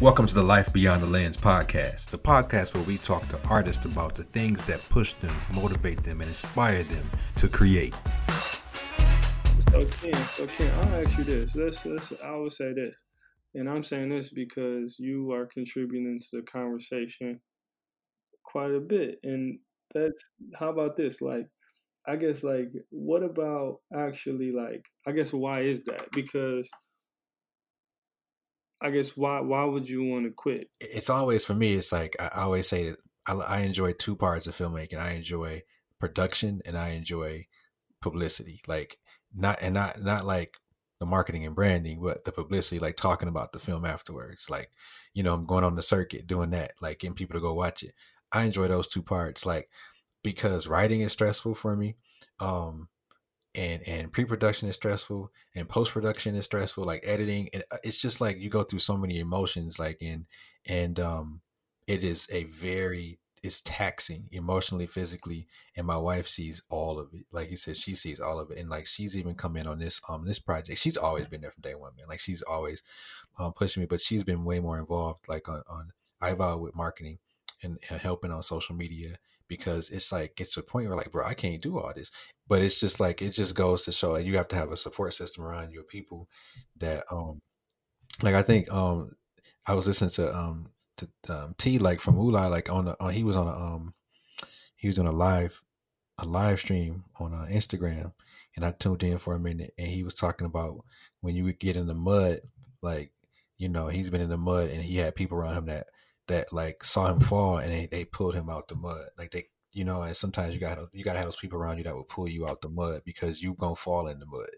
Welcome to the Life Beyond the Lens podcast, the podcast where we talk to artists about the things that push them, motivate them, and inspire them to create. So Ken, I'll ask you this. Let's, let's, I would say this, and I'm saying this because you are contributing to the conversation quite a bit, and that's how about this? Like, I guess, like, what about actually, like, I guess, why is that? Because I guess why why would you want to quit? It's always for me. It's like I always say that I, I enjoy two parts of filmmaking. I enjoy production and I enjoy publicity. Like not and not not like the marketing and branding, but the publicity, like talking about the film afterwards. Like, you know, I'm going on the circuit doing that, like getting people to go watch it. I enjoy those two parts, like because writing is stressful for me. Um, and and pre-production is stressful and post-production is stressful like editing and uh, it's just like you go through so many emotions like and and um it is a very it's taxing emotionally physically and my wife sees all of it like you said she sees all of it and like she's even come in on this um this project she's always been there from day one man like she's always um pushing me but she's been way more involved like on on iVow with marketing and, and helping on social media because it's like it's a point where like, bro, I can't do all this. But it's just like it just goes to show that you have to have a support system around you, people that um like I think um I was listening to um to um, T like from Uli like on the on, he was on a um he was on a live a live stream on uh, Instagram and I tuned in for a minute and he was talking about when you would get in the mud like you know he's been in the mud and he had people around him that that like saw him fall and they, they pulled him out the mud. Like they, you know, and sometimes you gotta you gotta have those people around you that will pull you out the mud because you gonna fall in the mud.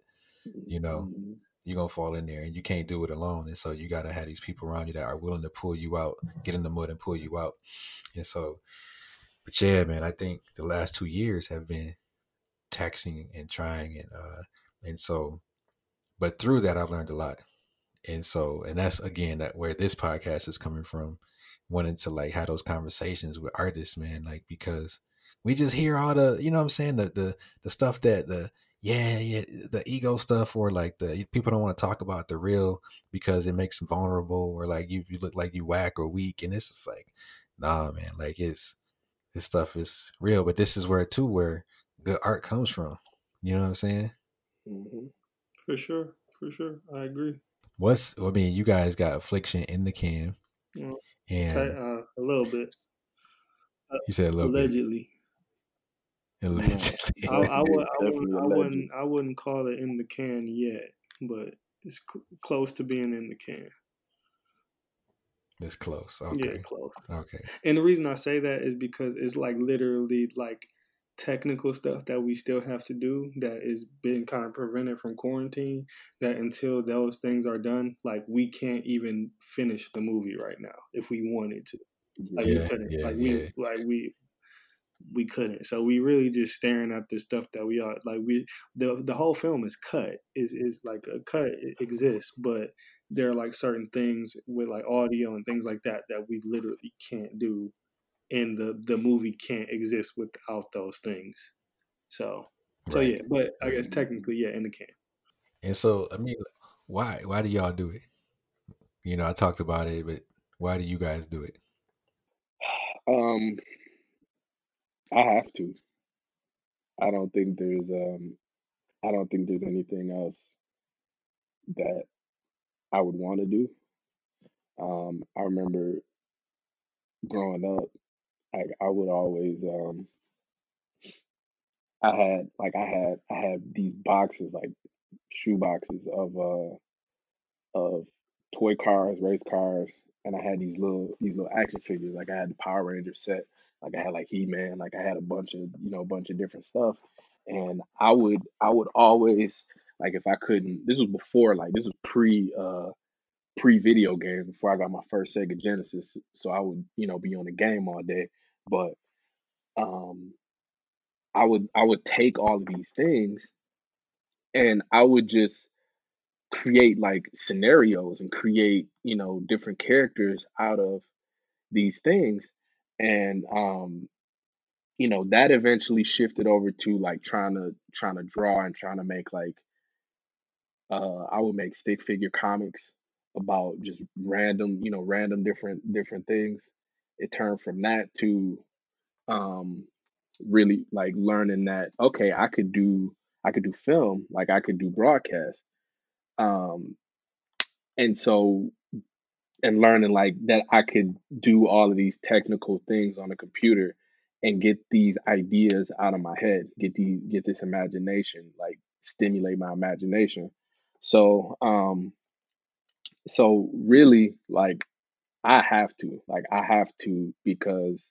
You know, mm-hmm. you're gonna fall in there and you can't do it alone. And so you gotta have these people around you that are willing to pull you out, get in the mud and pull you out. And so, but yeah, man, I think the last two years have been taxing and trying and uh and so, but through that I've learned a lot. And so, and that's again that where this podcast is coming from wanting to like have those conversations with artists, man, like because we just hear all the, you know what I'm saying, the the the stuff that the yeah, yeah, the ego stuff or like the people don't want to talk about the real because it makes them vulnerable or like you, you look like you whack or weak and it's just like, nah, man, like it's this stuff is real, but this is where too where good art comes from. You know what I'm saying? Mm-hmm. For sure, for sure, I agree. What's I mean, you guys got affliction in the can. Mm-hmm. And uh, a little bit. Uh, you said a little allegedly. bit. Allegedly. I, I, would, I, wouldn't, I wouldn't. I wouldn't call it in the can yet, but it's cl- close to being in the can. It's close. Okay. Yeah, close. Okay. And the reason I say that is because it's like literally like technical stuff that we still have to do that is being kind of prevented from quarantine that until those things are done like we can't even finish the movie right now if we wanted to. Like yeah, we couldn't. yeah, like yeah. we like we we couldn't. So we really just staring at the stuff that we are like we the the whole film is cut. Is is like a cut exists but there are like certain things with like audio and things like that that we literally can't do and the the movie can't exist without those things. So so yeah, but I guess technically yeah, in the can. And so I mean, why why do y'all do it? You know, I talked about it, but why do you guys do it? Um, I have to. I don't think there's um, I don't think there's anything else that I would want to do. Um, I remember growing up, like I would always um I had like I had I had these boxes like shoe boxes of uh of toy cars, race cars, and I had these little these little action figures. Like I had the Power Ranger set, like I had like He Man, like I had a bunch of you know a bunch of different stuff. And I would I would always like if I couldn't. This was before like this was pre uh pre video games before I got my first Sega Genesis. So I would you know be on the game all day. But um, I would I would take all of these things and I would just create like scenarios and create you know different characters out of these things and um you know that eventually shifted over to like trying to trying to draw and trying to make like uh I would make stick figure comics about just random, you know, random different different things. It turned from that to um really like learning that okay, I could do I could do film, like I could do broadcast. Um and so and learning like that I could do all of these technical things on a computer and get these ideas out of my head, get these get this imagination, like stimulate my imagination. So um so really like I have to, like I have to because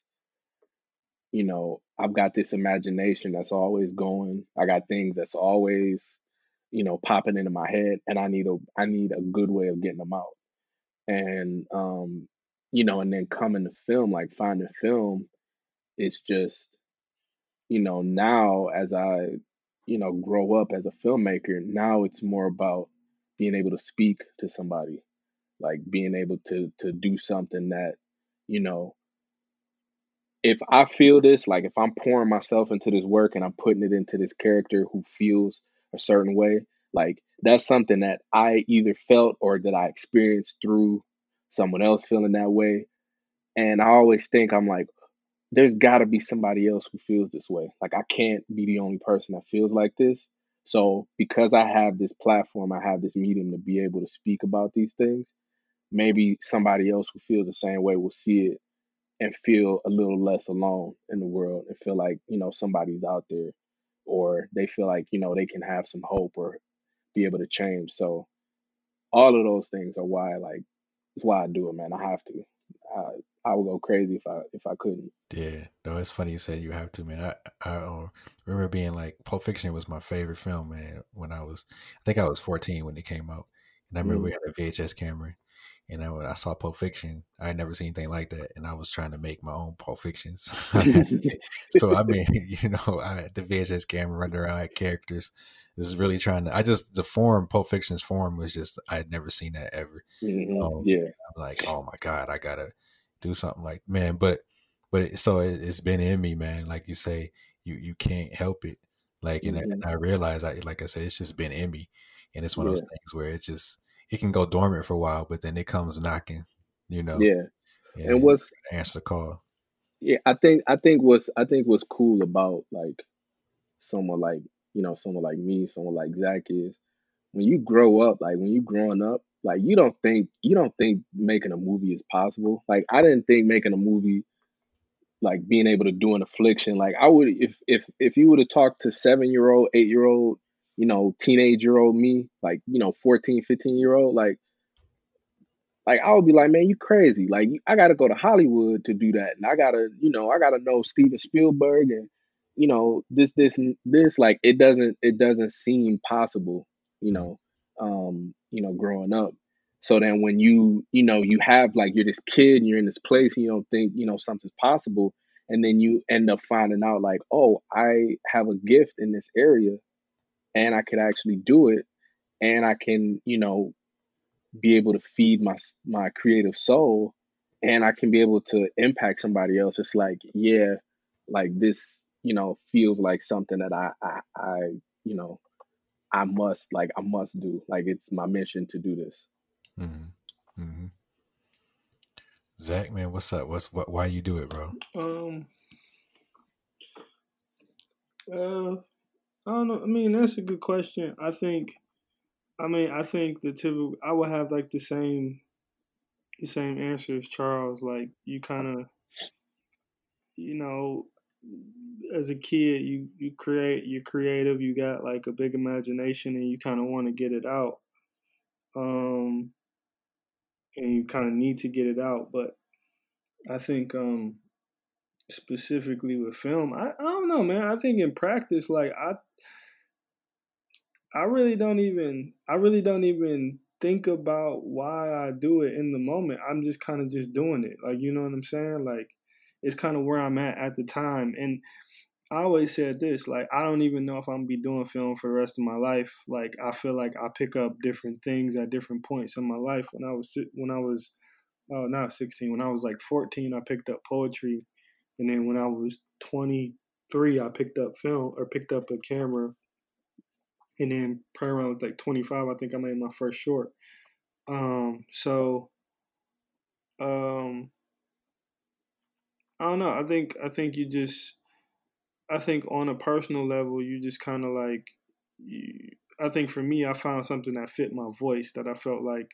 you know, I've got this imagination that's always going. I got things that's always, you know, popping into my head and I need a I need a good way of getting them out. And um, you know, and then coming to film, like finding film, it's just, you know, now as I, you know, grow up as a filmmaker, now it's more about being able to speak to somebody, like being able to to do something that, you know, if I feel this, like if I'm pouring myself into this work and I'm putting it into this character who feels a certain way, like that's something that I either felt or that I experienced through someone else feeling that way. And I always think I'm like, there's got to be somebody else who feels this way. Like I can't be the only person that feels like this. So because I have this platform, I have this medium to be able to speak about these things, maybe somebody else who feels the same way will see it and feel a little less alone in the world and feel like, you know, somebody's out there or they feel like, you know, they can have some hope or be able to change. So all of those things are why like it's why I do it, man. I have to. I, I would go crazy if I if I couldn't. Yeah, no, it's funny you say you have to, man. I I um, remember being like Pulp Fiction was my favorite film, man. When I was, I think I was fourteen when it came out, and I remember mm. we had a VHS camera, and then when I saw Pulp Fiction, I had never seen anything like that, and I was trying to make my own Pulp Fictions. so I mean, you know, I had the VHS camera running around, I had characters. It was really trying to. I just the form Pulp Fiction's form was just I had never seen that ever. Mm-hmm. Um, yeah, I'm like, oh my god, I gotta do something like man. But but it, so it, has been in me, man. Like you say, you you can't help it. Like and, mm-hmm. and I realize, I like I said, it's just been in me, and it's one yeah. of those things where it just it can go dormant for a while, but then it comes knocking, you know. Yeah. And, and what's answer the call. Yeah, I think I think what's I think what's cool about like someone like you know someone like me, someone like Zach is when you grow up, like when you growing up, like you don't think you don't think making a movie is possible. Like I didn't think making a movie like being able to do an affliction. Like I would if if if you would have talked to seven year old, eight year old you know, teenage year old me, like, you know, 14, 15 year old, like, like I would be like, man, you crazy. Like I gotta go to Hollywood to do that. And I gotta, you know, I gotta know Steven Spielberg and, you know, this, this, this, like it doesn't, it doesn't seem possible, you know, um, you know, growing up. So then when you, you know, you have like you're this kid and you're in this place and you don't think, you know, something's possible. And then you end up finding out like, oh, I have a gift in this area and I could actually do it and I can, you know, be able to feed my my creative soul and I can be able to impact somebody else. It's like, yeah, like this, you know, feels like something that I I, I you know, I must like I must do. Like it's my mission to do this. Mm-hmm. Mm-hmm. Zach, man, what's up? What's what? Why you do it, bro? Um. Uh, I don't know. I mean, that's a good question. I think, I mean, I think the typical, I would have like the same, the same answer as Charles. Like you kind of, you know, as a kid, you you create, you're creative, you got like a big imagination, and you kind of want to get it out. Um, and you kind of need to get it out, but I think um specifically with film, I, I don't know, man. I think in practice, like I I really don't even I really don't even think about why I do it in the moment. I'm just kind of just doing it. Like you know what I'm saying? Like it's kind of where I'm at at the time. And I always said this, like I don't even know if I'm gonna be doing film for the rest of my life. Like I feel like I pick up different things at different points in my life. When I was when I was oh not 16, when I was like 14, I picked up poetry and then when I was 23, I picked up film or picked up a camera. And then probably around like 25, I think I made my first short. Um, so, um, I don't know. I think I think you just, I think on a personal level, you just kind of like, you, I think for me, I found something that fit my voice that I felt like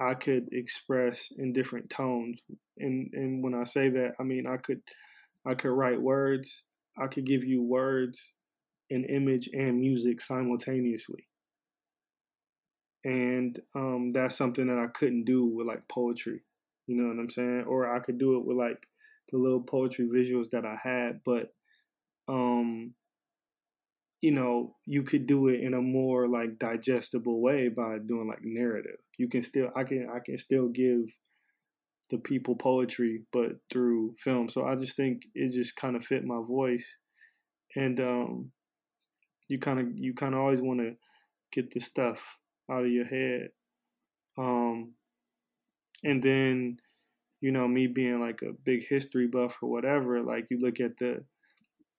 I could express in different tones. And and when I say that, I mean I could I could write words. I could give you words, an image, and music simultaneously. And um, that's something that I couldn't do with like poetry. You know what I'm saying? Or I could do it with like the little poetry visuals that I had, but um, you know, you could do it in a more like digestible way by doing like narrative. You can still I can I can still give the people poetry but through film. So I just think it just kind of fit my voice. And um you kind of you kind of always want to get the stuff out of your head. Um and then you know me being like a big history buff or whatever, like you look at the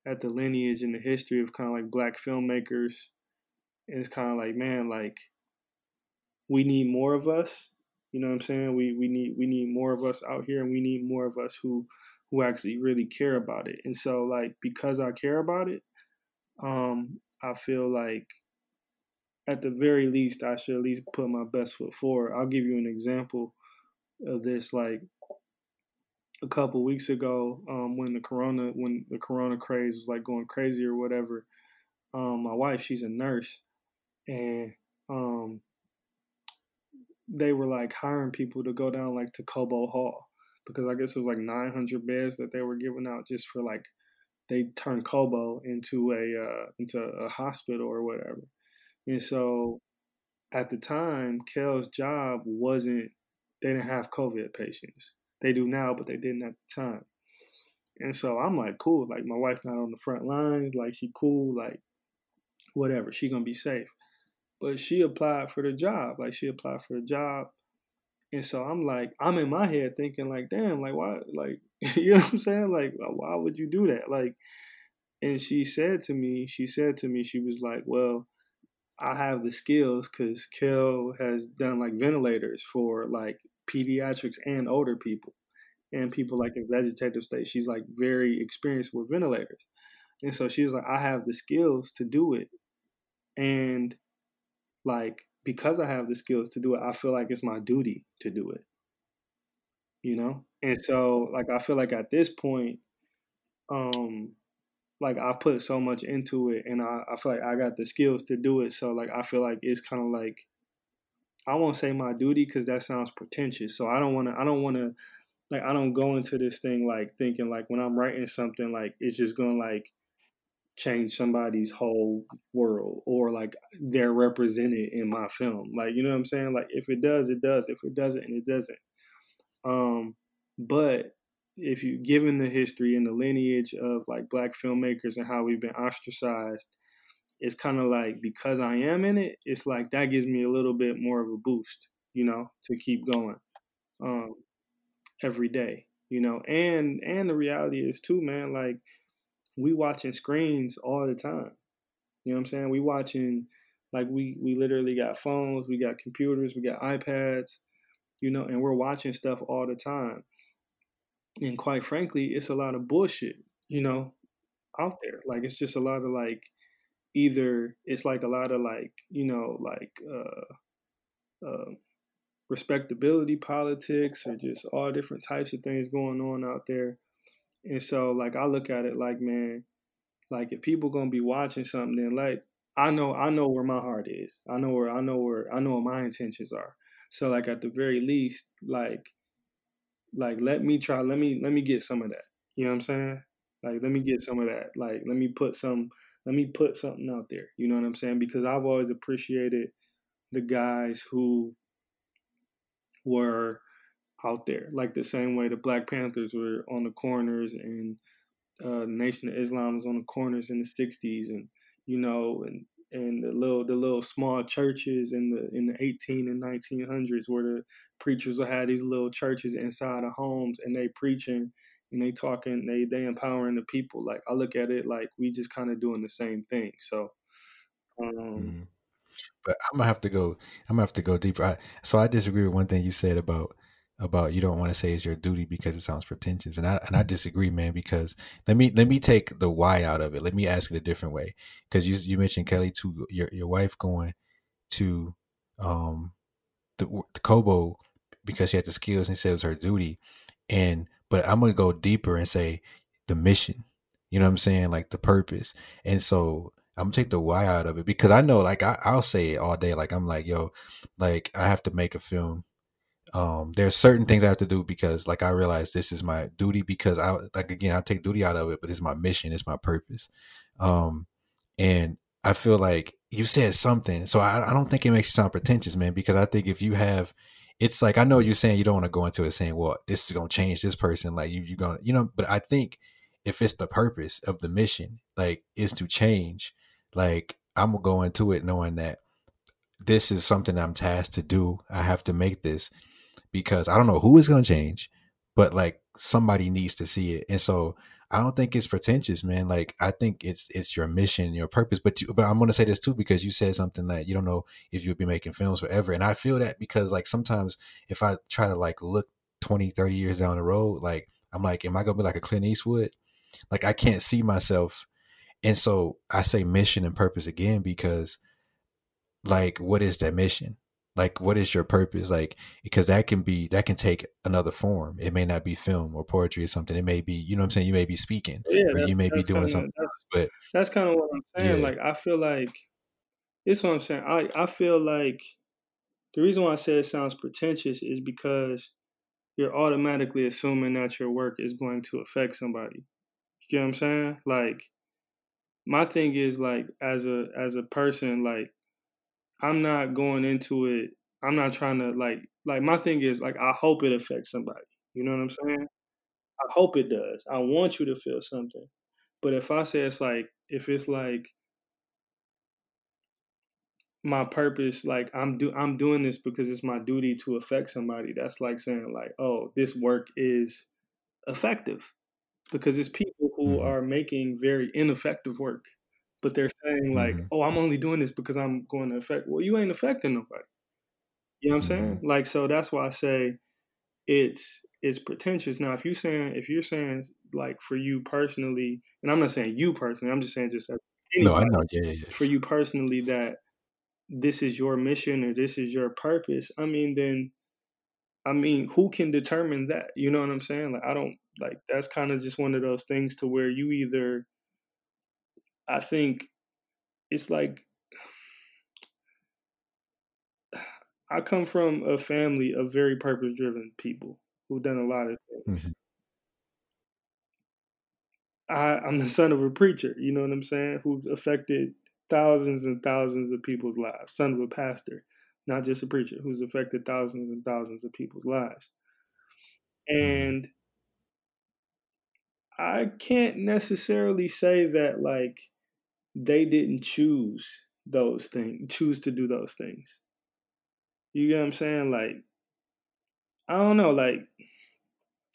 at the lineage and the history of kind of like black filmmakers. And it's kind of like, man, like we need more of us. You know what I'm saying? We we need we need more of us out here, and we need more of us who who actually really care about it. And so, like, because I care about it, um, I feel like at the very least, I should at least put my best foot forward. I'll give you an example of this. Like, a couple weeks ago um, when the corona when the corona craze was like going crazy or whatever. Um, my wife, she's a nurse, and um, they were like hiring people to go down like to Cobo Hall because I guess it was like 900 beds that they were giving out just for like they turned Cobo into a uh, into a hospital or whatever. And so at the time, Kel's job wasn't they didn't have COVID patients. They do now, but they didn't at the time. And so I'm like, cool. Like my wife's not on the front lines. Like she cool. Like whatever. She gonna be safe. But she applied for the job. Like she applied for the job. And so I'm like, I'm in my head thinking like, damn, like why, like you know what I'm saying? Like why would you do that? Like, and she said to me, she said to me, she was like, well, I have the skills because Kel has done like ventilators for like pediatrics and older people and people like in vegetative state. She's like very experienced with ventilators. And so she was like, I have the skills to do it. And like, because I have the skills to do it, I feel like it's my duty to do it. You know? And so like I feel like at this point, um, like I put so much into it and I, I feel like I got the skills to do it. So like I feel like it's kind of like I won't say my duty because that sounds pretentious. So I don't want to. I don't want to. Like I don't go into this thing like thinking like when I'm writing something like it's just gonna like change somebody's whole world or like they're represented in my film. Like you know what I'm saying? Like if it does, it does. If it doesn't, it doesn't. Um, but if you given the history and the lineage of like black filmmakers and how we've been ostracized it's kind of like because I am in it, it's like that gives me a little bit more of a boost, you know, to keep going um, every day, you know. And and the reality is too, man, like we watching screens all the time. You know what I'm saying? We watching like we we literally got phones, we got computers, we got iPads, you know, and we're watching stuff all the time. And quite frankly, it's a lot of bullshit, you know, out there. Like it's just a lot of like either it's like a lot of like you know like uh, uh, respectability politics or just all different types of things going on out there. And so like i look at it like man like if people gonna be watching something then like i know i know where my heart is. I know where i know where i know what my intentions are. So like at the very least like like let me try let me let me get some of that. You know what i'm saying? Like let me get some of that. Like let me put some let me put something out there. You know what I'm saying? Because I've always appreciated the guys who were out there, like the same way the Black Panthers were on the corners and uh, Nation of Islam was on the corners in the '60s, and you know, and and the little the little small churches in the in the 18 and 1900s where the preachers would have these little churches inside of homes and they preaching and they talking, they they empowering the people. Like I look at it like we just kind of doing the same thing. So, um, mm. but I'm gonna have to go. I'm gonna have to go deeper. I, so I disagree with one thing you said about about you don't want to say it's your duty because it sounds pretentious, and I and I disagree, man. Because let me let me take the why out of it. Let me ask it a different way. Because you you mentioned Kelly to your your wife going to um the, the Cobo because she had the skills and said it was her duty, and but I'm gonna go deeper and say the mission. You know what I'm saying? Like the purpose. And so I'm gonna take the why out of it because I know, like, I, I'll say it all day. Like, I'm like, yo, like, I have to make a film. Um, there's certain things I have to do because, like, I realize this is my duty because I, like, again, I take duty out of it, but it's my mission, it's my purpose. Um, and I feel like you said something, so I, I don't think it makes you sound pretentious, man. Because I think if you have, it's like I know you're saying you don't want to go into it saying, well, this is gonna change this person, like you, you're gonna, you know. But I think if it's the purpose of the mission, like, is to change like I'm gonna go into it knowing that this is something I'm tasked to do. I have to make this because I don't know who is gonna change, but like somebody needs to see it. And so I don't think it's pretentious, man. Like I think it's it's your mission, your purpose. But you, but I'm gonna say this too because you said something that you don't know if you'll be making films forever. And I feel that because like sometimes if I try to like look 20, 30 years down the road, like I'm like, am I gonna be like a Clint Eastwood? Like I can't see myself and so I say mission and purpose again because like what is that mission? Like what is your purpose? Like because that can be that can take another form. It may not be film or poetry or something. It may be, you know what I'm saying, you may be speaking. Yeah, or you may be doing kinda, something. That's, but that's kind of what I'm saying. Yeah. Like I feel like this. What I'm saying. I I feel like the reason why I say it sounds pretentious is because you're automatically assuming that your work is going to affect somebody. You get what I'm saying? Like my thing is like as a as a person like i'm not going into it i'm not trying to like like my thing is like i hope it affects somebody you know what i'm saying i hope it does i want you to feel something but if i say it's like if it's like my purpose like i'm do i'm doing this because it's my duty to affect somebody that's like saying like oh this work is effective because it's people who Mhm. are making very ineffective work but they're saying like Mhm. oh i'm only doing this because i'm going to affect well you ain't affecting nobody you know what i'm saying Mhm. like so that's why i say it's it's pretentious now if you saying if you're saying like for you personally and i'm not saying you personally i'm just saying just No, I know. Yeah, yeah, yeah. for you personally that this is your mission or this is your purpose i mean then i mean who can determine that you know what i'm saying like i don't like that's kind of just one of those things to where you either i think it's like i come from a family of very purpose driven people who've done a lot of things Mhm. I, i'm the son of a preacher you know what i'm saying who's affected thousands and thousands of people's lives son of a pastor not just a preacher who's affected thousands and thousands of people's lives Mhm. and I can't necessarily say that like they didn't choose those things, choose to do those things. You get what I'm saying? Like I don't know, like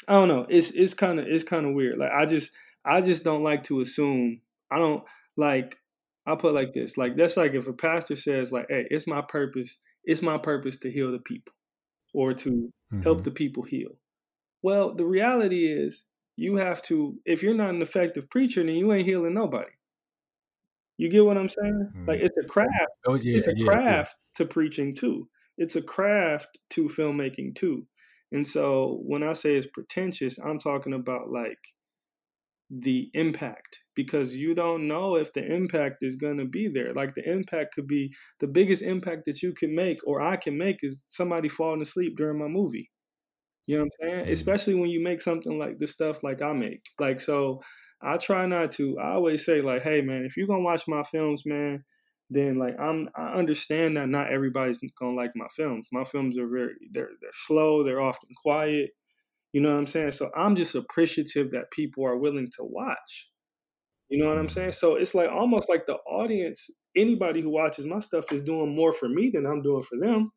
I don't know. It's it's kind of it's kind of weird. Like I just I just don't like to assume. I don't like I'll put it like this. Like that's like if a pastor says like, "Hey, it's my purpose. It's my purpose to heal the people or to help Mhm. the people heal." Well, the reality is you have to if you're not an effective preacher, then you ain't healing nobody. You get what I'm saying? Mhm. Like it's a craft. Oh yeah, It's a yeah, yeah. craft to preaching too. It's a craft to filmmaking too. And so when I say it's pretentious, I'm talking about like the impact because you don't know if the impact is going to be there. Like the impact could be the biggest impact that you can make or I can make is somebody falling asleep during my movie. You know what I'm saying? Mhm. Especially when you make something like the stuff like I make. Like so I try not to I always say like, hey man, if you're gonna watch my films, man, then like I'm I understand that not everybody's gonna like my films. My films are very they're they're slow, they're often quiet. You know what I'm saying? So I'm just appreciative that people are willing to watch. You know what I'm saying? So it's like almost like the audience, anybody who watches my stuff is doing more for me than I'm doing for them.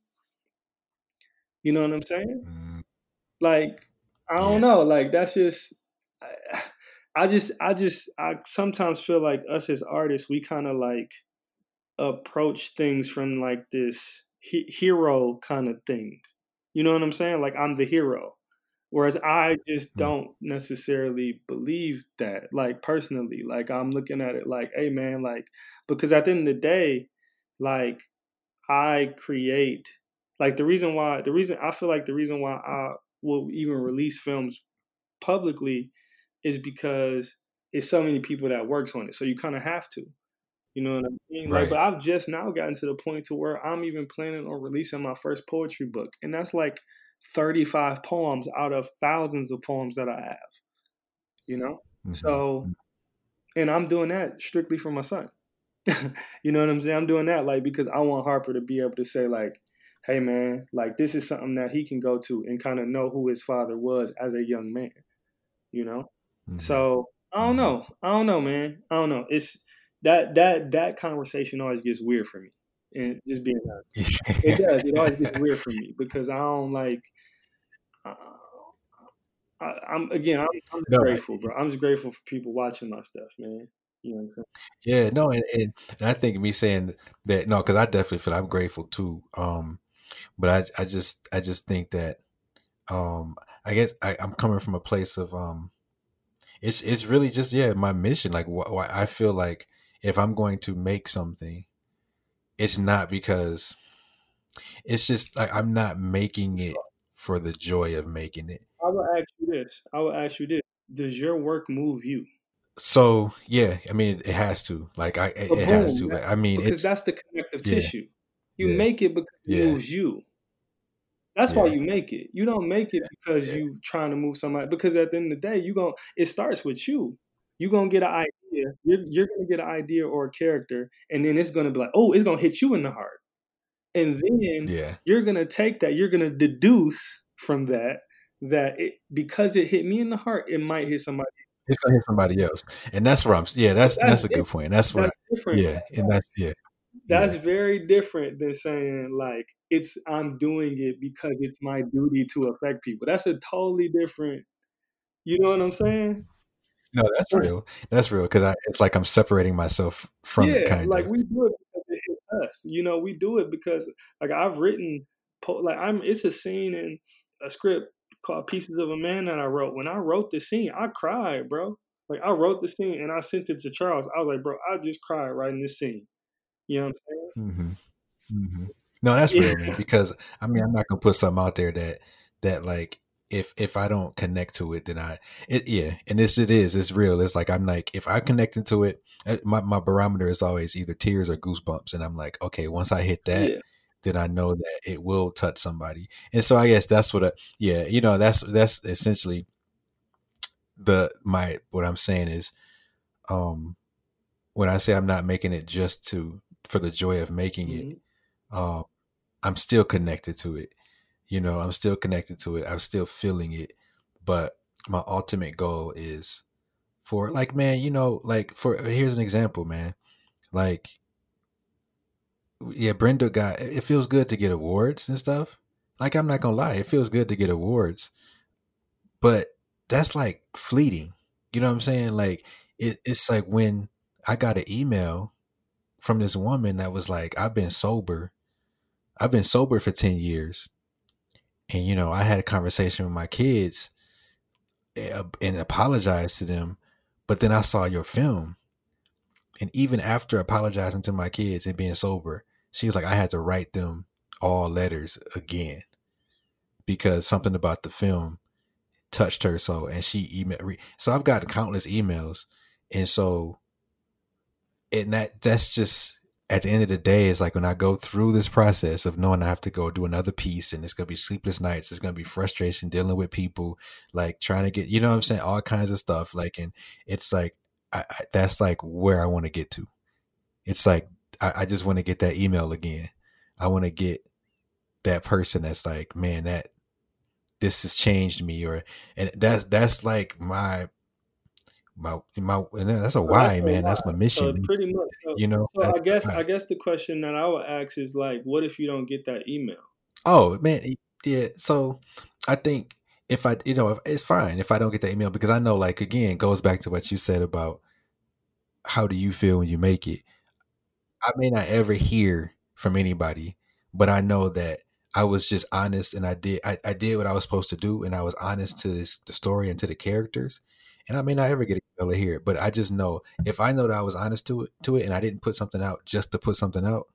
You know what I'm saying? Mhm. Like, I don't know. Like that's just I, I just I just I sometimes feel like us as artists, we kind of like approach things from like this he- hero kind of thing. You know what I'm saying? Like I'm the hero. Whereas I just Mm. don't necessarily believe that, like personally. Like I'm looking at it like, hey man, like because at the end of the day, like I create like the reason why the reason I feel like the reason why I will even release films publicly is because it's so many people that works on it. So you kind of have to. You know what I mean? Like, Right. but I've just now gotten to the point to where I'm even planning on releasing my first poetry book, and that's like 35 poems out of thousands of poems that I have. You know, Mhm. so and I'm doing that strictly for my son. you know what I'm saying? I'm doing that like because I want Harper to be able to say like, "Hey man, like this is something that he can go to and kind of know who his father was as a young man." You know? Mhm. So, I don't know. I don't know, man. I don't know. It's that that that conversation always gets weird for me. And just being honest. It does. It always gets weird for me because I don't like uh, I, I'm again. I'm, I'm just No, grateful, bro. I'm just grateful for people watching my stuff, man. You know Yeah, no, and, and, and I think me saying that no, because I definitely feel I'm grateful too. Um, but I I just I just think that um I guess I, I'm coming from a place of um it's it's really just yeah my mission like wh- wh- I feel like if I'm going to make something, it's not because it's just like I'm not making it for the joy of making it. I will ask you this. I will ask you this. Does your work move you? So yeah, I mean it, has to like I it, But it has to. Like, I mean because it's that's the connective yeah, tissue. You yeah, make it because it yeah, moves you. That's why you make it. You don't make it because yeah. you trying to move somebody. Because at the end of the day, you going it starts with you. You're gonna get an idea. You're, you're gonna get an idea or a character, and then it's gonna be like, oh, it's gonna hit you in the heart. And then Yeah. you're gonna take that. You're gonna deduce from that that it because it hit me in the heart, it might hit somebody. It's gonna hit somebody else, and that's where I'm. Yeah, that's That's that's a good point. That's what. That's different. Yeah, and that's yeah, That's yeah, very different than saying like it's I'm doing it because it's my duty to affect people. That's a totally different. You know what I'm saying? no, that's real. That's real because I. It's like I'm separating myself from it, Yeah, kind like of. we do it because it hits us. You know, we do it because like I've written po- like I'm. It's a scene in a script called Pieces of a Man that I wrote. When I wrote the scene, I cried, bro. Like I wrote the scene and I sent it to Charles. I was like, bro, I just cried writing this scene. You know what I'm saying? hmm hmm No, that's Yeah. real, man. Because I mean, I'm not gonna put something out there that that like if if I don't connect to it, then I it yeah, and this it is. It's real. It's like I'm like if I connect into it, uh, my my barometer is always either tears or goosebumps, and I'm like, okay, once I hit that. Yeah. then I know that it will touch somebody. And so I guess that's what, I, yeah, you know, that's that's essentially the my what I'm saying is, um, when I say I'm not making it just to for the joy of making it, Mhm. um, I'm still connected to it. You know, I'm still connected to it. I'm still feeling it, but my ultimate goal is for like, man, you know, like for here's an example, man, like yeah, Brenda got it feels good to get awards and stuff. Like I'm not gonna lie, it feels good to get awards, but that's like fleeting. You know what I'm saying? Like it, it's like when I got an email from this woman that was like, I've been sober. I've been sober for 10 years. And you know, I had a conversation with my kids eh, and apologized to them, but then I saw your film. And even after apologizing to my kids and being sober, she was like, I had to write them all letters again because something about the film touched her. So, and she emailed. So I've got countless emails. And so, and that, that's just, at the end of the day, it's like when I go through this process of knowing I have to go do another piece and it's going to be sleepless nights, it's going to be frustration dealing with people, like trying to get, you know what I'm saying? All kinds of stuff. Like, and it's like, I, I, that's like where I want to get to. It's like, I, I just want to get that email again. I want to get that person that's like, man, that this has changed me, or and that's that's like my my my. And that's a why, that's a man. That's my why. So mission. pretty much. So, You know. so I guess why. I guess the question that I would ask is like, what if you don't get that email? Oh man, yeah. So I think if I, you know, if, it's fine if I don't get the email because I know, like, again, goes back to what you said about how do you feel when you make it. I may not ever hear from anybody, but I know that I was just honest and I did I, I did what I was supposed to do and I was honest to this the story and to the characters. And I may not ever get a to hear it, but I just know if I know that I was honest to it to it and I didn't put something out just to put something out,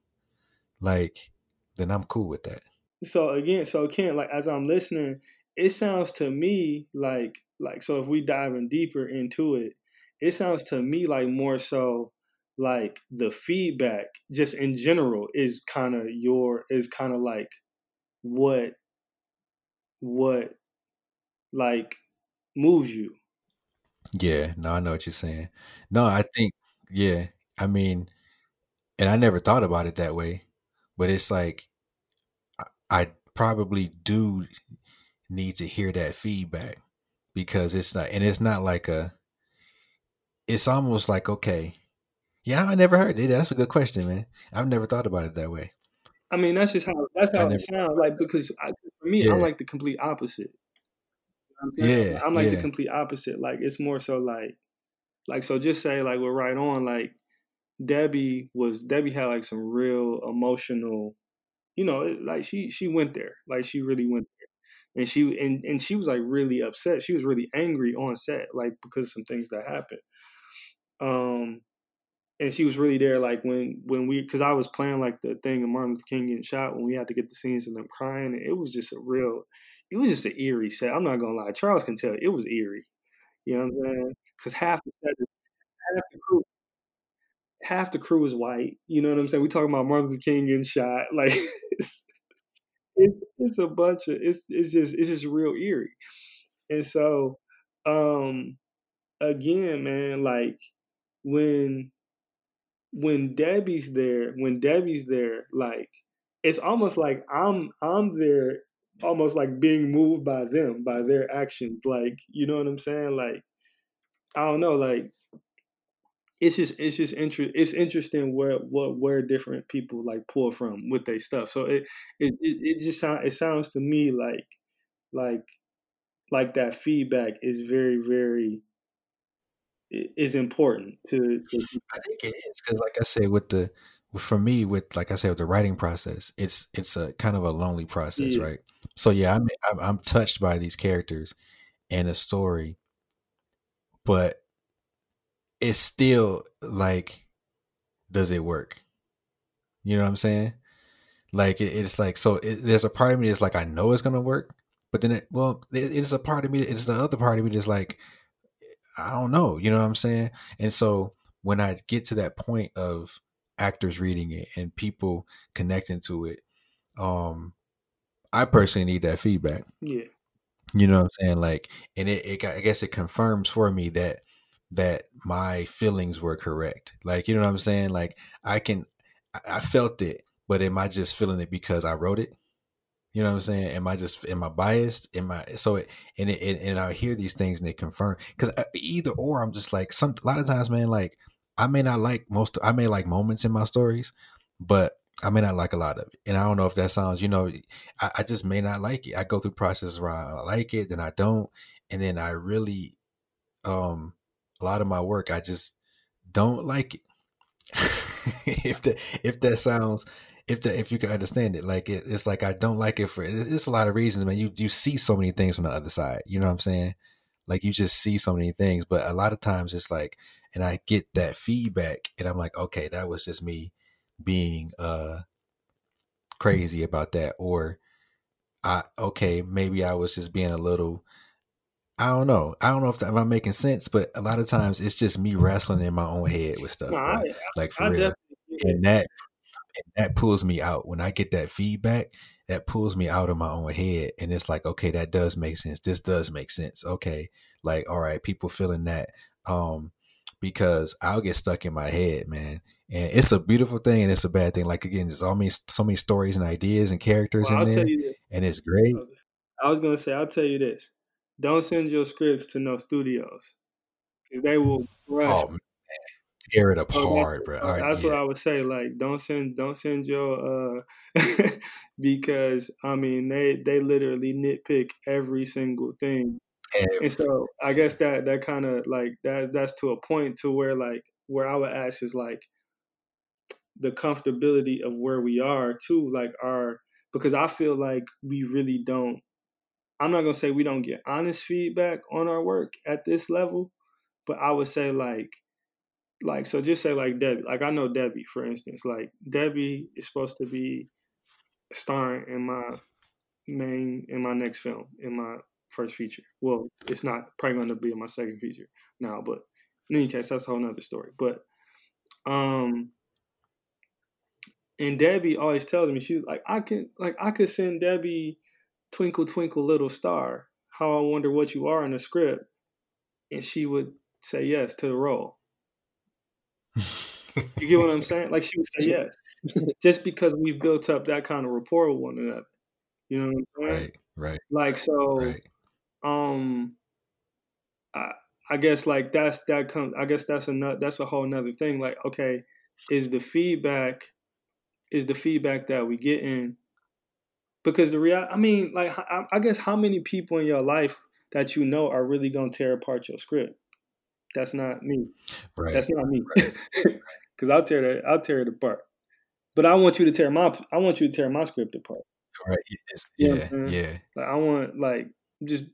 like then I'm cool with that. So again, so Ken, like as I'm listening, it sounds to me like like so if we diving deeper into it, it sounds to me like more so like the feedback just in general is kind of your is kind of like what what like moves you yeah no i know what you're saying. No i think yeah i mean and i never thought about it that way but it's like i probably do need to hear that feedback because it's not and it's not like a it's almost like okay yeah i never heard it that's a good question man. I've never thought about it that way. I mean that's just how that's how it sounds like because I, for me yeah. i'm like the complete opposite yeah i'm like yeah. the complete opposite like it's more so like like so just say like we're right on like debbie was debbie had like some real emotional you know like she she went there like she really went there. And she and, and she was like really upset. She was really angry on set like because some things that happened. Um, and she was really there, like when when we, because I was playing like the thing of Martin Luther King getting shot when we had to get the scenes of them crying. it was just a real, it was just an eerie set. I'm not gonna lie, Charles can tell you it was eerie. You know what I'm saying? Because half the set, half the crew, half the crew is white. You know what I'm saying? We talking about Martin Luther King getting shot. Like it's, it's it's a bunch of it's it's just it's just real eerie. And so, um, again, man, like when when Debbie's there, when Debbie's there, like it's almost like I'm I'm there almost like being moved by them, by their actions. Like, you know what I'm saying? Like, I don't know, like it's just it's just inter- it's interesting where what where different people like pull from with their stuff. So it it it just sound it sounds to me like like like that feedback is very very is important to, to I think it is because, like I said, with the for me, with like I said, with the writing process, it's it's a kind of a lonely process, yeah. right? So yeah, I'm, I'm I'm touched by these characters and a story, but it's still like, does it work? You know what I'm saying? Like it, it's like so. It, there's a part of me that's like I know it's gonna work, but then it well, it, it's a part of me. It's the other part of me that's like I don't know, you know what I'm saying? And so when I get to that point of actors reading it and people connecting to it, um, I personally need that feedback. Yeah. You know what I'm saying? Like, and it, it I guess it confirms for me that that my feelings were correct. Like, you know what I'm saying? Like, I can, I felt it, but am I just feeling it because I wrote it? You know what I'm saying? Am I just am I biased? Am I so? It, and it, and I hear these things and they confirm because uh, either or I'm just like some a lot of times, man. Like I may not like most. I may like moments in my stories, but I may not like a lot of it. And I don't know if that sounds, you know, I, I just may not like it. I go through processes where I like it, then I don't, and then I really, um, a lot of my work I just don't like it. if that if that sounds if the, if you can understand it, like it, it's like I don't like it for it's a lot of reasons, man. You you see so many things from the other side. You know what I'm saying? Like you just see so many things, but a lot of times it's like, and I get that feedback, and I'm like, okay, that was just me being uh crazy about that, or I okay, maybe I was just being a little. I don't know. I don't know if, if, I'm making sense, but a lot of times it's just me wrestling in my own head with stuff. No, right? I, like for I real. And that that pulls me out when I get that feedback. That pulls me out of my own head, and it's like, okay, that does make sense. This does make sense. Okay, like all right, people feeling that. Um, because I'll get stuck in my head, man. And it's a beautiful thing and it's a bad thing. Like again, there's all many so many stories and ideas and characters well, in there, and it's great. I was gonna say, I'll tell you this: don't send your scripts to no studios because they will rush. Oh tear it apart, bro. Right, that's yeah. what I would say. Like, don't send, don't send your, uh, because I mean, they they literally nitpick every single thing, every. and so I guess that that kind of like that that's to a point to where like where I would ask is like, the comfortability of where we are too, like our because I feel like we really don't. I'm not gonna say we don't get honest feedback on our work at this level, but I would say like like so just say like Debbie. Like I know Debbie, for instance. Like Debbie is supposed to be starring in my main in my next film, in my first feature. Well, it's not probably gonna be in my second feature now, but in any case, that's a whole nother story. But um and Debbie always tells me, she's like, I can like I could send Debbie Twinkle Twinkle Little Star, how I wonder what you are in the script. And she would say yes to the role. You get what I'm saying? Like she would say yes. Just because we've built up that kind of rapport with one another. You know what I'm saying? Right, right. Like so Right. um I I guess like that's that comes I guess that's another that's a whole nother thing. Like, okay, is the feedback is the feedback that we get in because the real I mean, like I, I guess how many people in your life that you know are really gonna tear apart your script? That's not me. Right. That's not me. Right. Because I'll tear that I'll tear it apart. But I want you to tear my I want you to tear my script apart. right. It's, You know yeah, yeah. Like I want like just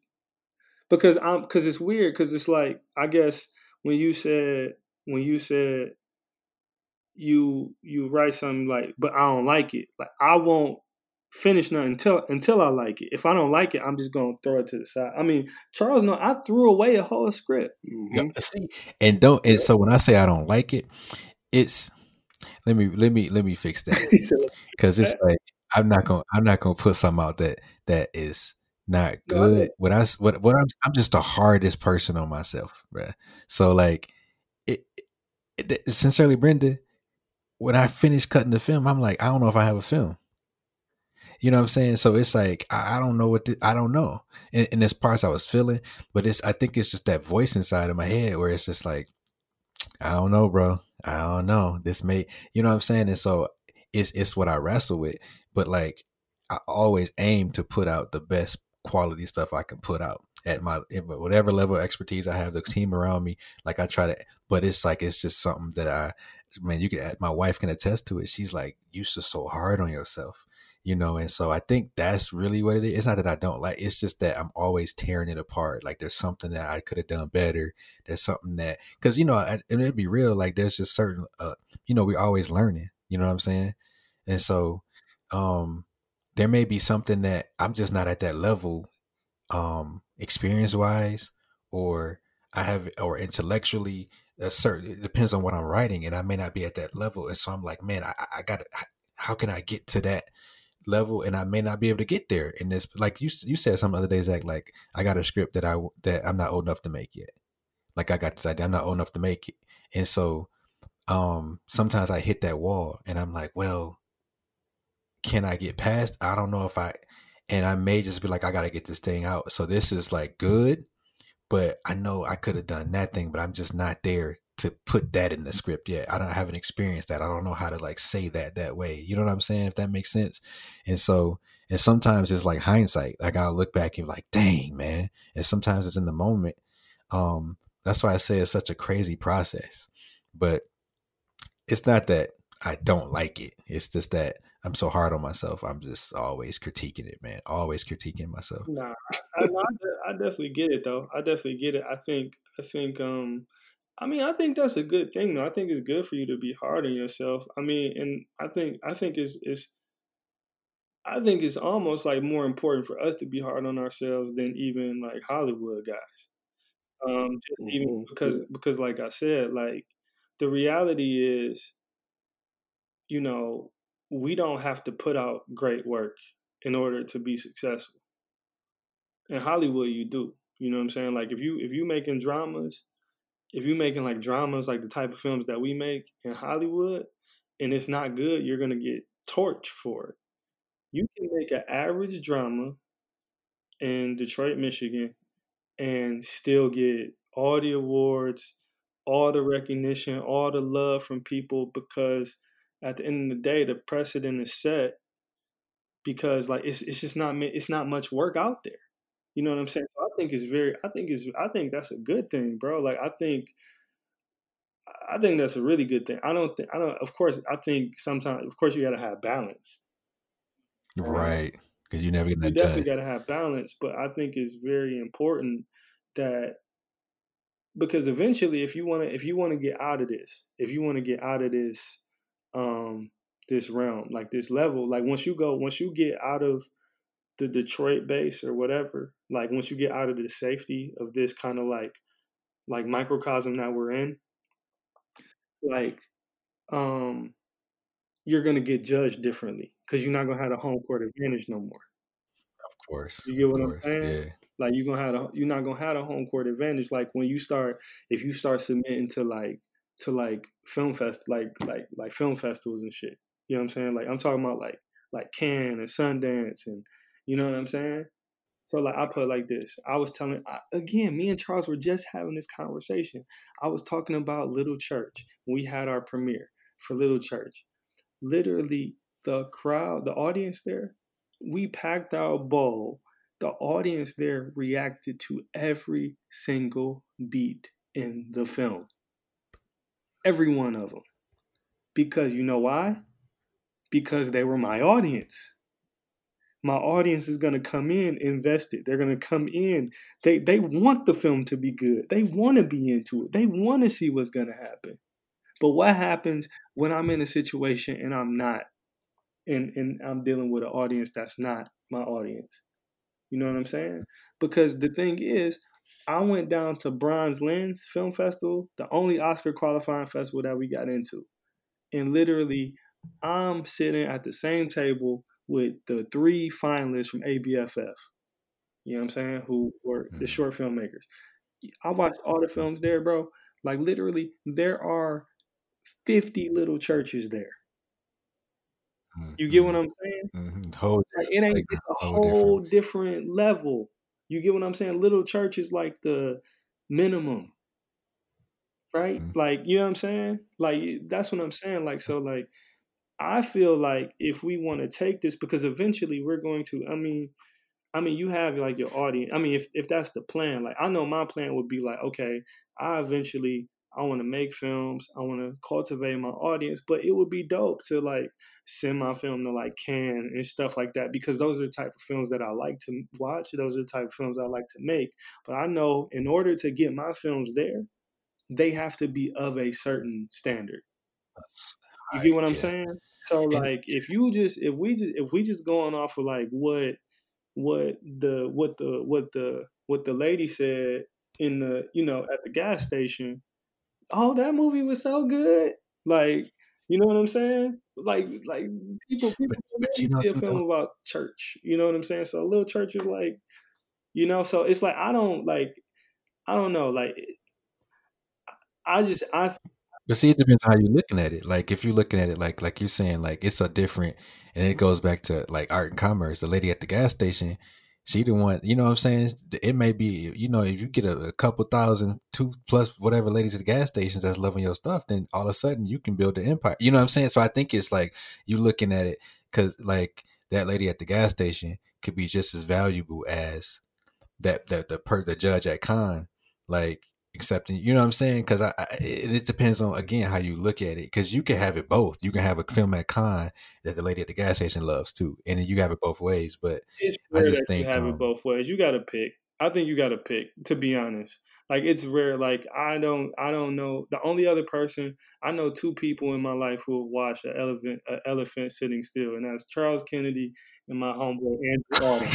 because I'm because it's weird because it's like I guess when you said when you said you you write something like but I don't like it like I won't finish nothing until until I like it. If I don't like it, I'm just gonna throw it to the side. I mean, Charles, no, I threw away a whole script. Mm-hmm. Yeah, see, and don't. And so when I say I don't like it, it's let me let me let me fix that because it's like I'm not gonna I'm not gonna put something out that that is not No, I good. What I s- what what I'm I'm just the hardest person on myself, bruh. So like, it, it, it- sincerely, Brenda, when I finish cutting the film, I'm like, I don't know if I have a film. You know what I'm saying? So it's like I, I don't know what the, I don't know. And, and there's parts I was feeling, but it's I think it's just that voice inside of my head where it's just like, I don't know, bro. I don't know. This may, you know what I'm saying? And so it's it's what I wrestle with. But like I always aim to put out the best quality stuff I can put out at my whatever level of expertise I have, the team around me. Like I try to, but it's like it's just something that I, man, you can. My wife can attest to it. She's like, you are so hard on yourself, you know. And so I think that's really what it is. It's not that I don't like. It's just that I'm always tearing it apart. Like there's something that I could have done better. There's something that because you know, I- and it'd be real. Like there's just certain, uh, you know, we're always learning. You know what I'm saying? And so, um, there may be something that I'm just not at that level, um, experience wise, or I have, or intellectually. A certain it depends on what I'm writing, and I may not be at that level. And so I'm like, man, I, I got to. How can I get to that level? And I may not be able to get there in this. Like you, you said some other days, Zach. Like I got a script that I that I'm not old enough to make yet. Like I got this idea, I'm not old enough to make it, and so um sometimes I hit that wall, and I'm like, well, can I get past? I don't know if I, and I may just be like, I got to get this thing out. So this is like good, but I know I could have done that thing, but I'm just not there to put that in the script yet. I don't I haven't experienced that. I don't know how to like say that that way. You know what I'm saying? If that makes sense. And so, and sometimes it's like hindsight. Like I'll look back and be like, dang, man. And sometimes it's in the moment. Um, that's why I say it's such a crazy process. But it's not that I don't like it. It's just that I'm so hard on myself. I'm just always critiquing it, man. Always critiquing myself. Nah, I, I, I definitely get it though. I definitely get it. I think I think um I mean I think that's a good thing though. I think it's good for you to be hard on yourself. I mean, and I think I think it's it's I think it's almost like more important for us to be hard on ourselves than even like Hollywood guys. Um, just even Mhm. because because like I said, like the reality is, you know, we don't have to put out great work in order to be successful. In Hollywood, you do. You know what I'm saying? Like if you if you making dramas, if you're making like dramas like the type of films that we make in Hollywood, and it's not good, you're gonna get torched for it. You can make an average drama in Detroit, Michigan, and still get all the awards, all the recognition, all the love from people because at the end of the day, the precedent is set because like it's it's just not it's not much work out there. You know what I'm saying? So I think it's very I think it's I think that's a good thing, bro. Like I think I think that's a really good thing. I don't think I don't. Of course, I think sometimes, of course, you got to have balance. Right, because you never get You definitely done. got to have balance, but I think it's very important that because eventually, if you want to, if you want to get out of this, if you want to get out of this, um, this realm, like this level, like once you go, once you get out of the Detroit base or whatever, like once you get out of the safety of this kind of like like microcosm that we're in, like um you're gonna get judged differently because you're not gonna have a home court advantage no more. Of course, You get what I'm saying? yeah. Like you're gonna have a, you're not gonna have a home court advantage. Like when you start, if you start submitting to like to like film fest, like like like film festivals and shit. You know what I'm saying? Like I'm talking about like like Cannes and Sundance and you know what I'm saying. So like I put like this. I was telling I, again, me and Charles were just having this conversation. I was talking about Little Church. We had our premiere for Little Church. Literally, the crowd, the audience there, we packed our bowl. The audience there reacted to every single beat in the film. Every one of them. Because you know why? Because they were my audience my audience is going to come in invested. They're going to come in. They they want the film to be good. They want to be into it. They want to see what's going to happen. But what happens when i'm in a situation and i'm not and and i'm dealing with an audience that's not my audience? You know what i'm saying? Because the thing is i went down to bronze lens film festival the only oscar qualifying festival that we got into. And literally i'm sitting at the same table with the three finalists from ABFF. You know what I'm saying? Who were the Mhm. short filmmakers. I watched all the films there, bro. Like literally, there are 50 little churches there. You get what I'm saying? Mhm. Whole Like it ain't it's a whole whole different. different level. You get what I'm saying? Little church is like the minimum, right? Mhm. Like, you know what I'm saying? Like that's what I'm saying. Like, so like I feel like if we want to take this, because eventually we're going to, I mean, I mean, you have like your audience. I mean, if if that's the plan, like I know my plan would be like, okay, I eventually I want to make films, I want to cultivate my audience, but it would be dope to like send my film to like Cannes and stuff like that because those are the type of films that I like to watch. Those are the type of films I like to make. But I know in order to get my films there, they have to be of a certain standard. That's You get what I'm yeah. saying? So like if you just if we just if we just going off of like what what the what the what the what the lady said in the you know at the gas station, oh that movie was so good. Like you know what I'm saying? Like like people people but you see a film about church. You know what I'm saying? So little church is like you know so it's like I don't like I don't know like I just I But see, it depends how you're looking at it. Like if you're looking at it like like you're saying, like it's a different, and it goes back to like art and commerce. The lady at the gas station, she the one. You know what I'm saying? It may be, you know, if you get a, a couple thousand, two plus whatever ladies at the gas stations that's loving your stuff, then all of a sudden you can build an empire. You know what I'm saying? So I think it's like you looking at it because like that lady at the gas station could be just as valuable as that that the per the judge at Cannes like accepting you know what i'm saying because I, I it, it depends on again how you look at it because you can have it both you can have a film at Cannes that the lady at the gas station loves too and then you have it both ways but it's i just that you think have it um both ways. You got to pick. I think you got to pick. To be honest, like it's rare. Like I don't, I don't know. The only other person I know, two people in my life who have watched an elephant, an elephant sitting still, and that's Charles Kennedy and my homeboy Andrew.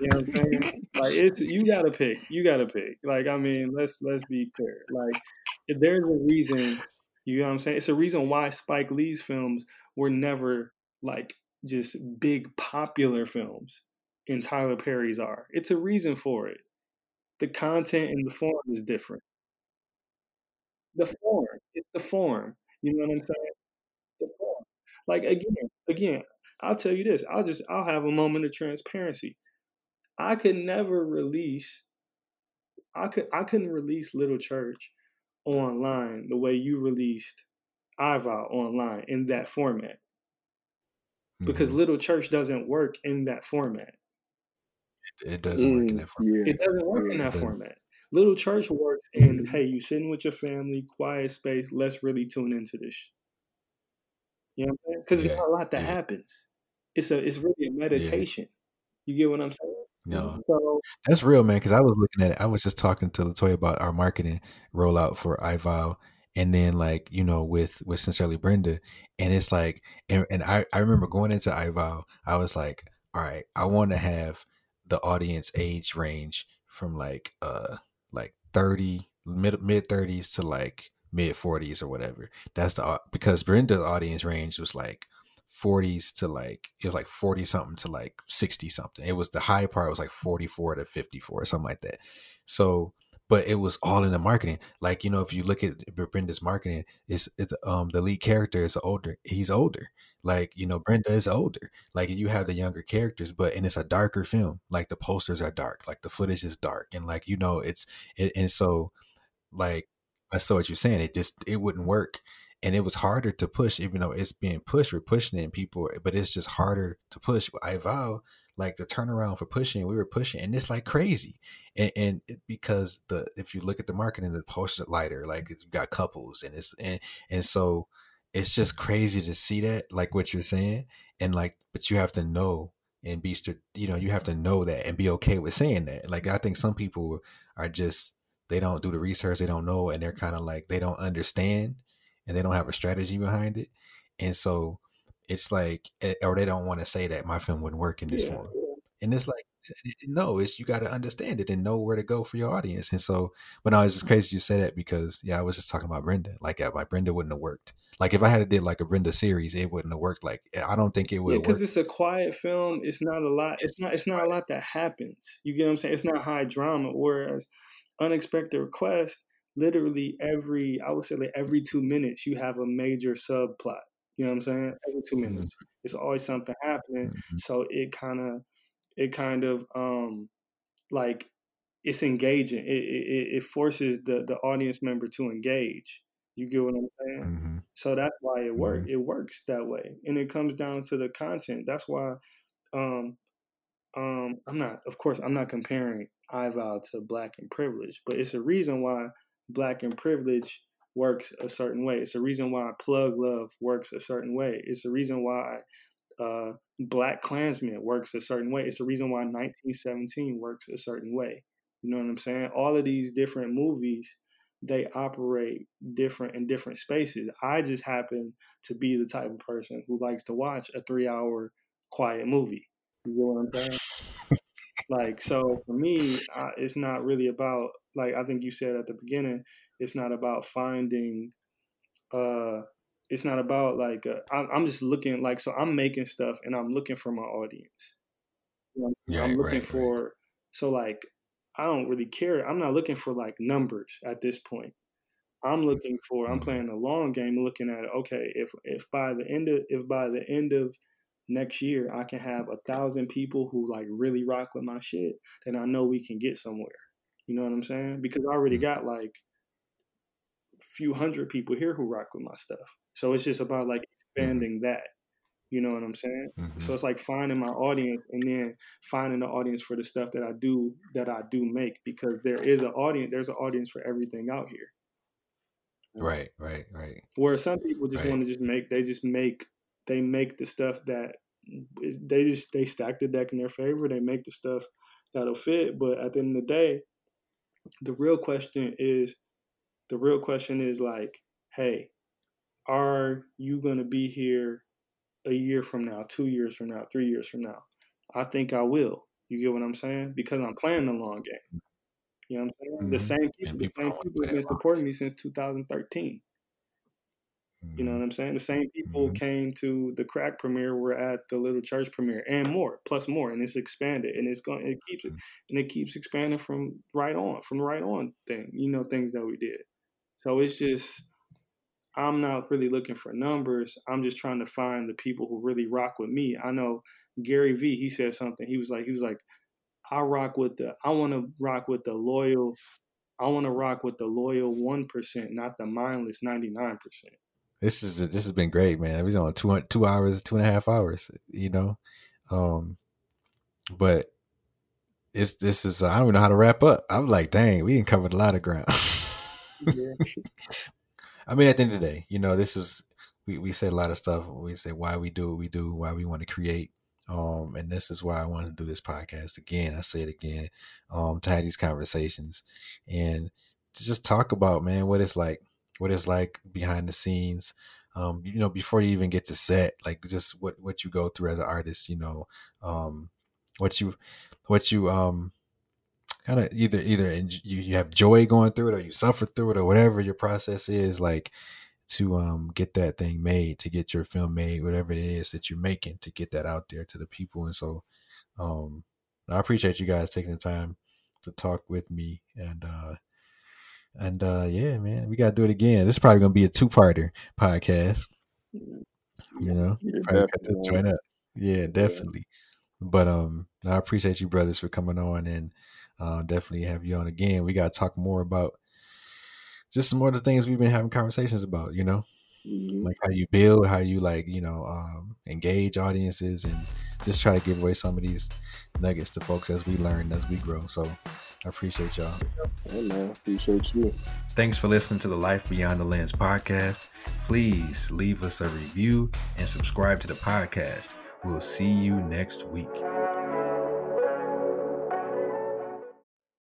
You know what I'm saying? Like it's you got to pick. You got to pick. Like I mean, let's let's be clear. Like there's a reason. You know what I'm saying? It's a reason why Spike Lee's films were never like just big popular films and Tyler Perry's are. It's a reason for it. The content and the form is different. The form, it's the form. You know what I'm saying? The form. Like again, again, I'll tell you this. I'll just I'll have a moment of transparency. I could never release I could I couldn't release Little Church online the way you released iVow online in that format because mhm, Little Church doesn't work in that format. it doesn't work in Mm, that format yeah, It doesn't work in that it doesn't format. Little church works in hey, you sitting with your family, quiet space. Let's really tune into this. You know what I'm saying? Because Yeah, there's not a lot that yeah, happens. It's a it's really a yeah. meditation. You get what I'm saying? No, So that's real, man. Because I was looking at it. I was just talking to Latoya about our marketing rollout for iVow, and then like you know with with sincerely Brenda, and it's like, and, and I I remember going into iVow, I was like, all right, I want to have the audience age range from like uh like thirty mid mid thirties to like mid forties or whatever. That's the because Brenda's audience range was like 40s to like it was like 40 something to like 60 something. It was the high part was like 44 to 54 or something like that. So but it was all in the marketing. Like, you know, if you look at Brenda's marketing, it's it's um the lead character is older. He's older. Like, you know, Brenda is older. Like you have the younger characters, but and it's a darker film. Like the posters are dark, like the footage is dark. And like, you know, it's it, and so like I saw what you're saying. It just it wouldn't work, and it was harder to push, even though it's being pushed. We're pushing it, and people, but it's just harder to push. I vow, like the turnaround for pushing, we were pushing, and it's like crazy, and, and because the if you look at the market marketing, the poster lighter, like you got couples, and it's and and so it's just crazy to see that, like what you're saying, and like, but you have to know and be, you know, you have to know that and be okay with saying that. Like I think some people are just they don't do the research, they don't know, and they're kind of like they don't understand and they don't have a strategy behind it. And so it's like, eh, or they don't want to say that my film wouldn't work in this yeah, form. And it's like, eh, no, it's you got to understand it and know where to go for your audience. And so, but no, it's just crazy you say that because yeah, I was just talking about Brenda. Like, yeah, my Brenda wouldn't have worked. Like, if I had to did like a Brenda series, it wouldn't have worked. Like, I don't think it would because worked. it's a quiet film. It's not a lot. It's It's not. It's not a lot that happens. You get what I'm saying? It's not high drama. Whereas unexpected request, literally every I would say like every two minutes you have a major subplot. You know what I'm saying? Every two Mhm, minutes, it's always something happening. mhm, So it kind of, it kind of um like it's engaging. It it, it forces the the audience member to engage. You get what I'm saying? mhm, So that's why it works. mhm. It works that way, and it comes down to the content. That's why um, um, I'm not, of course, I'm not comparing iVow to Black and Privileged, but it's a reason why Black and Privileged works a certain way. It's a reason why Plug Love works a certain way. It's a reason why uh, BlacKkKlansman works a certain way. It's a reason why 1917 works a certain way. You know what I'm saying? All of these different movies, they operate different in different spaces. I just happen to be the type of person who likes to watch a three hour quiet movie. You know what I'm saying? Like, so for me, I, it's not really about, like I think you said at the beginning, it's not about finding, uh, it's not about like, uh, I'm, I'm just looking, like, so I'm making stuff and I'm looking for my audience. You know, Yeah, I'm looking right, right. for, so like, I don't really care. I'm not looking for like numbers at this point. I'm looking for. I'm Mhm, playing the long game, looking at okay, if if by the end of if by the end of next year I can have a thousand people who like really rock with my shit, then I know we can get somewhere. You know what I'm saying? Because I already mhm, got like a few hundred people here who rock with my stuff. So it's just about like mhm, expanding that. You know what I'm saying? So mhm. it's like finding my audience and then finding the audience for the stuff that I do that I do make because there is an audience. There's an audience for everything out here. Right, right, right, Where some people just right. want to just make they just make they make the stuff that is- they just they stack the deck in their favor. They make the stuff that'll fit. But at the end of the day, the real question is the real question is like, hey, are you gonna be here a year from now, two years from now, three years from now? I think I will. You get what I'm saying? Because I'm playing the long game. You know what I'm saying? The Mhm. same people, the same to people have been supporting me since 2013. You know what I'm saying? The same people mhm, came to the crack premiere, were at the little church premiere, and more, plus more, and it's expanded, and it's going, it keeps, mhm. and it keeps expanding from right on, from right on thing. You know, things that we did. So it's just, I'm not really looking for numbers. I'm just trying to find the people who really rock with me. I know Gary Vee. He said something. He was like, he was like, I rock with the, I want to rock with the loyal. I want to rock with the loyal one percent, not the mindless ninety nine percent. This is this has been great, man. We've been on two two hours, two and a half hours. You know, um, but it's this is I don't even know how to wrap up. I'm like, dang, we didn't cover a lot of ground. yeah. I mean, at the end of the day, you know, this is we, we said a lot of stuff. We say why we do what we do, why we want to create. Um, and this is why I wanted to do this podcast again. I say it again, um, to have these conversations and to just talk about, man, what it's like, what it's like behind the scenes. Um, you know, before you even get to set, like just what, what you go through as an artist, you know, um, what you, what you, um, kind of either, either you, you have joy going through it or you suffer through it or whatever your process is like, to um, get that thing made, to get your film made, whatever it is that you're making, to get that out there to the people. And so, um, I appreciate you guys taking the time to talk with me. And uh, and uh, yeah, man, we gotta do it again. This is probably gonna be a two parter podcast. You know, yeah, got to join up. Yeah, definitely. Yeah. But um, I appreciate you brothers for coming on and uh, definitely have you on again. We gotta talk more about just some more of the things we've been having conversations about, you know, mm-hmm. like how you build, how you like, you know, um, engage audiences and just try to give away some of these nuggets to folks as we learn, as we grow. So I appreciate y'all. Hey man, appreciate you. Thanks for listening to the Life Beyond the Lens podcast. Please leave us a review and subscribe to the podcast. We'll see you next week.